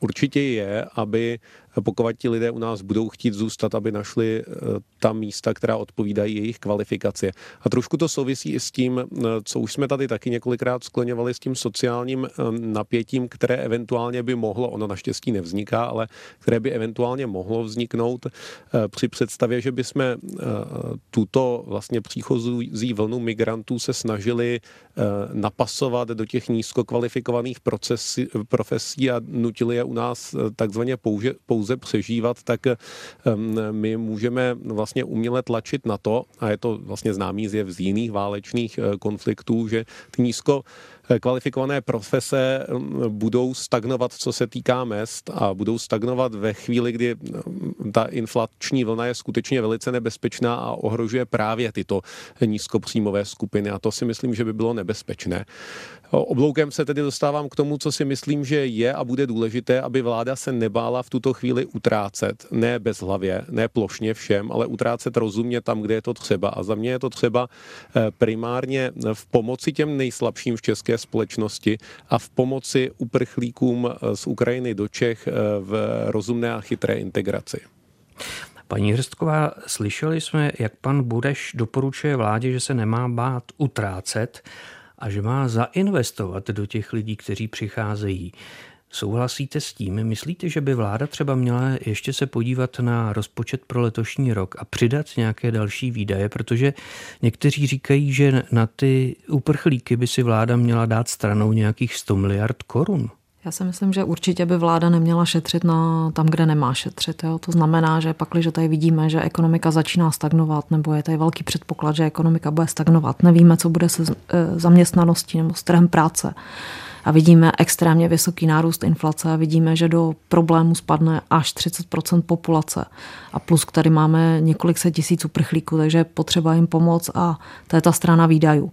určitě je, aby pokud ti lidé u nás budou chtít zůstat, aby našli eh, ta místa, která odpovídají jejich kvalifikaci. A trošku to souvisí i s tím, eh, co už jsme tady taky několikrát skloňovali s tím sociálním eh, napětím, které eventuálně by mohlo, ono naštěstí nevzniká, ale které by eventuálně mohlo vzniknout při představě, že by jsme tuto vlastně příchozí vlnu migrantů se snažili napasovat do těch nízkokvalifikovaných procesí, profesí a nutili je u nás takzvaně pouze, pouze přežívat, tak my můžeme vlastně uměle tlačit na to, a je to vlastně známý zjev z jiných válečných eh, konfliktů, že ty nízko kvalifikované profese mm, budou stagnovat, co se týká mest a budou stagnovat ve chvíli, kdy mm, ta inflační vlna je skutečně velice nebezpečná a ohrožuje právě tyto nízkopříjmové skupiny a to si myslím, že by bylo nebezpečné. Obloukem se tedy dostávám k tomu, co si myslím, že je a bude důležité, aby vláda se nebála v tuto chvíli utrácet, ne bez hlavě, ne plošně všem, ale utrácet rozumně tam, kde je to třeba. A za mě je to třeba eh, primárně v pomoci těm nejslabším v České společnosti a v pomoci uprchlíkům eh, z Ukrajiny do Čech eh, v rozumné a chytré integraci. Paní Hrstková, slyšeli jsme, jak pan Budeš doporučuje vládě, že se nemá bát utrácet a že má zainvestovat do těch lidí, kteří přicházejí. Souhlasíte s tím? Myslíte, že by vláda třeba měla ještě se podívat na rozpočet pro letošní rok a přidat nějaké další výdaje, protože někteří říkají, že na ty uprchlíky by si vláda měla dát stranou nějakých 100 miliard korun. Já si myslím, že určitě by vláda neměla šetřit na tam, kde nemá šetřit. Jo? To znamená, že pak, když tady vidíme, že ekonomika začíná stagnovat, nebo je tady velký předpoklad, že ekonomika bude stagnovat, nevíme, co bude se e, zaměstnaností nebo s trhem práce, A vidíme extrémně vysoký nárůst inflace a vidíme, že do problému spadne až 30% populace. A plus tady máme několik set tisíc uprchlíků, takže je potřeba jim pomoct a to je ta strana výdajů.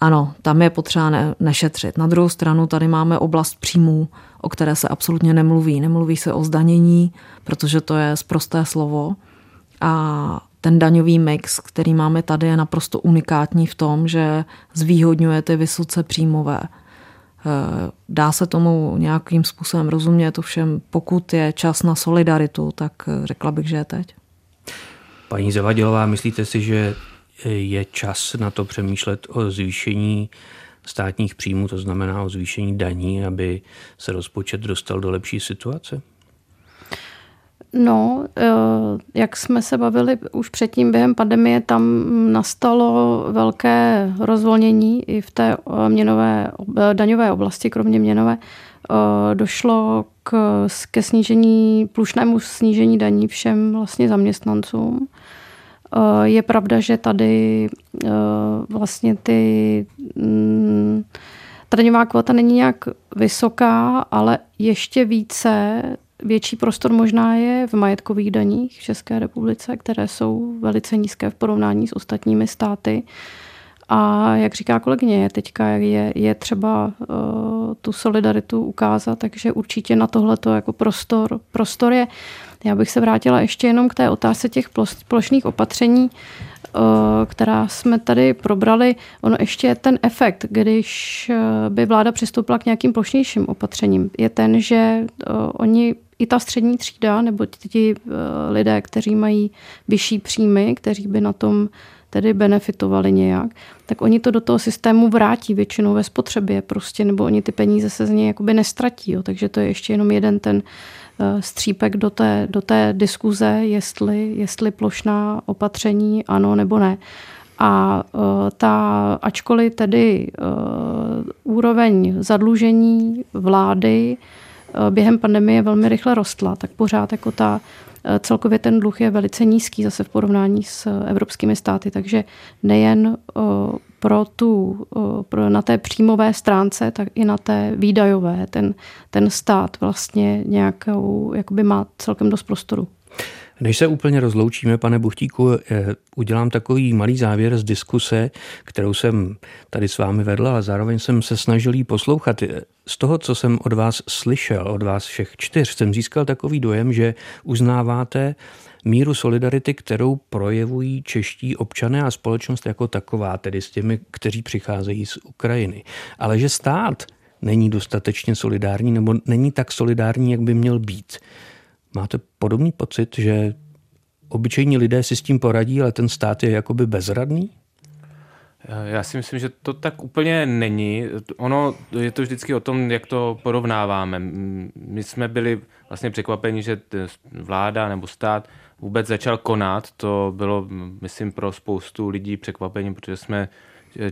Ano, tam je potřeba ne, nešetřit. Na druhou stranu tady máme oblast příjmů, o které se absolutně nemluví. Nemluví se o zdanění, protože to je zprosté slovo. A ten daňový mix, který máme tady, je naprosto unikátní v tom, že zvýhodňuje ty vysoce příjmové. E, dá se tomu nějakým způsobem rozumět, ovšem pokud je čas na solidaritu, tak řekla bych, že je teď. Paní Zavadilová, myslíte si, že je čas na to přemýšlet o zvýšení státních příjmů, to znamená o zvýšení daní, aby se rozpočet dostal do lepší situace? No, eh, jak jsme se bavili už předtím během pandemie, tam nastalo velké rozvolnění i v té eh, měnové, eh, daňové oblasti, kromě měnové. Došlo k, ke snížení, plušnému snížení daní všem vlastně zaměstnancům. Je pravda, že tady vlastně ty mm, ta daňová kvota není nějak vysoká, ale ještě více Větší prostor možná je v majetkových daních v České republice, které jsou velice nízké v porovnání s ostatními státy. A jak říká kolegyně, teďka je, je třeba uh, tu solidaritu ukázat, takže určitě na tohleto jako prostor, prostor je. Já bych se vrátila ještě jenom k té otázce těch plošných opatření. Eh, která jsme tady probrali, ono ještě je ten efekt, když eh, by vláda přistoupila k nějakým plošnějším opatřením, je ten, že oni i ta střední třída, nebo ti lidé, kteří mají vyšší příjmy, kteří by na tom tedy benefitovali nějak, tak oni to do toho systému vrátí většinou ve spotřebě prostě, nebo oni ty peníze se z něj jakoby nestratí. Jo. Takže to je ještě jenom jeden ten Eh, střípek do té, do té diskuze, jestli, jestli plošná opatření ano nebo ne. A uh, ta, ačkoliv tedy uh, úroveň zadlužení vlády během pandemie velmi rychle rostla, tak pořád jako ta celkově ten dluh je velice nízký zase v porovnání s evropskými státy, takže nejen pro tu, pro, na té příjmové stránce, tak i na té výdajové. Ten, ten stát vlastně nějakou, jakoby má celkem dost prostoru. Než se úplně rozloučíme, pane Buchtíku, eh, udělám takový malý závěr z diskuse, kterou jsem tady s vámi vedla, ale zároveň jsem se snažil jí poslouchat. Z toho, co jsem od vás slyšel, od vás všech čtyř, jsem získal takový dojem, že uznáváte míru solidarity, kterou projevují čeští občané a společnost jako taková, tedy s těmi, kteří přicházejí z Ukrajiny. Ale že stát není dostatečně solidární nebo není tak solidární, jak by měl být. Máte podobný pocit, že obyčejní lidé si s tím poradí, ale ten stát je jakoby bezradný? Já si myslím, že to tak úplně není. Ono je to vždycky o tom, jak to porovnáváme. My jsme byli vlastně překvapeni, že vláda nebo stát vůbec začal konat. To bylo, myslím, pro spoustu lidí překvapení, protože jsme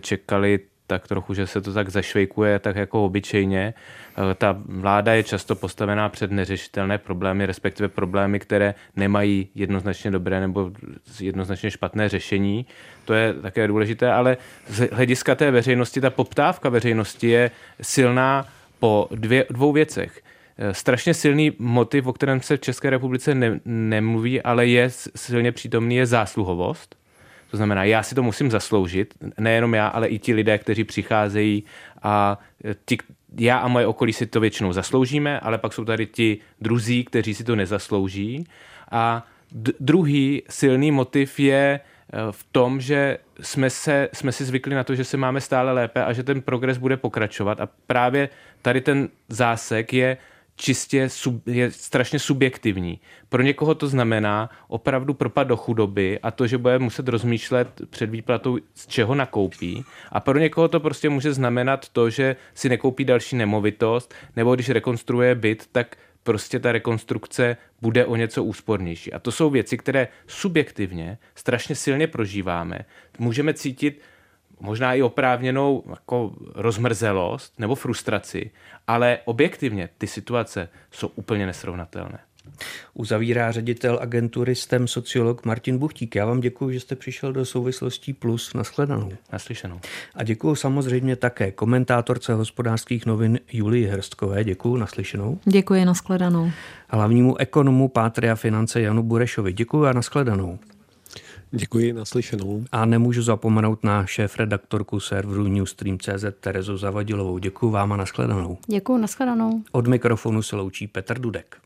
čekali tak trochu, že se to tak zašvejkuje, tak jako obyčejně. Eh, ta vláda je často postavená před neřešitelné problémy, respektive problémy, které nemají jednoznačně dobré nebo jednoznačně špatné řešení. To je také důležité, ale z hlediska té veřejnosti, ta poptávka veřejnosti je silná po dvě, dvou věcech. Eh, strašně silný motiv, o kterém se v České republice ne, nemluví, ale je silně přítomný, je zásluhovost. To znamená, já si to musím zasloužit, nejenom já, ale i ti lidé, kteří přicházejí a ti, já a moje okolí si to většinou zasloužíme, ale pak jsou tady ti druzí, kteří si to nezaslouží. A d- druhý silný motiv je eh, v tom, že jsme, se, jsme si zvykli na to, že se máme stále lépe a že ten progres bude pokračovat. A právě tady ten zásek je čistě sub, je strašně subjektivní. Pro někoho to znamená opravdu propad do chudoby a to, že bude muset rozmýšlet před výplatou, z čeho nakoupí. A pro někoho to prostě může znamenat to, že si nekoupí další nemovitost, nebo když rekonstruuje byt, tak prostě ta rekonstrukce bude o něco úspornější. A to jsou věci, které subjektivně strašně silně prožíváme. Můžeme cítit možná i oprávněnou jako rozmrzelost nebo frustraci, ale objektivně ty situace jsou úplně nesrovnatelné. Uzavírá ředitel agentury STEM sociolog Martin Buchtík. Já vám děkuji, že jste přišel do souvislostí plus nashledanou. Naslyšenou. A děkuji samozřejmě také komentátorce hospodářských novin Julii Hrstkové. Děkuji, naslyšenou. Děkuji, nashledanou. Hlavnímu ekonomu Pátria finance Janu Burešovi. Děkuji a nashledanou. Děkuji, naslyšenou. A nemůžu zapomenout na šéf redaktorku serveru Newstream.cz Terezu Zavadilovou. Děkuji vám a nashledanou. Děkuji, nashledanou. Od mikrofonu se loučí Petr Dudek.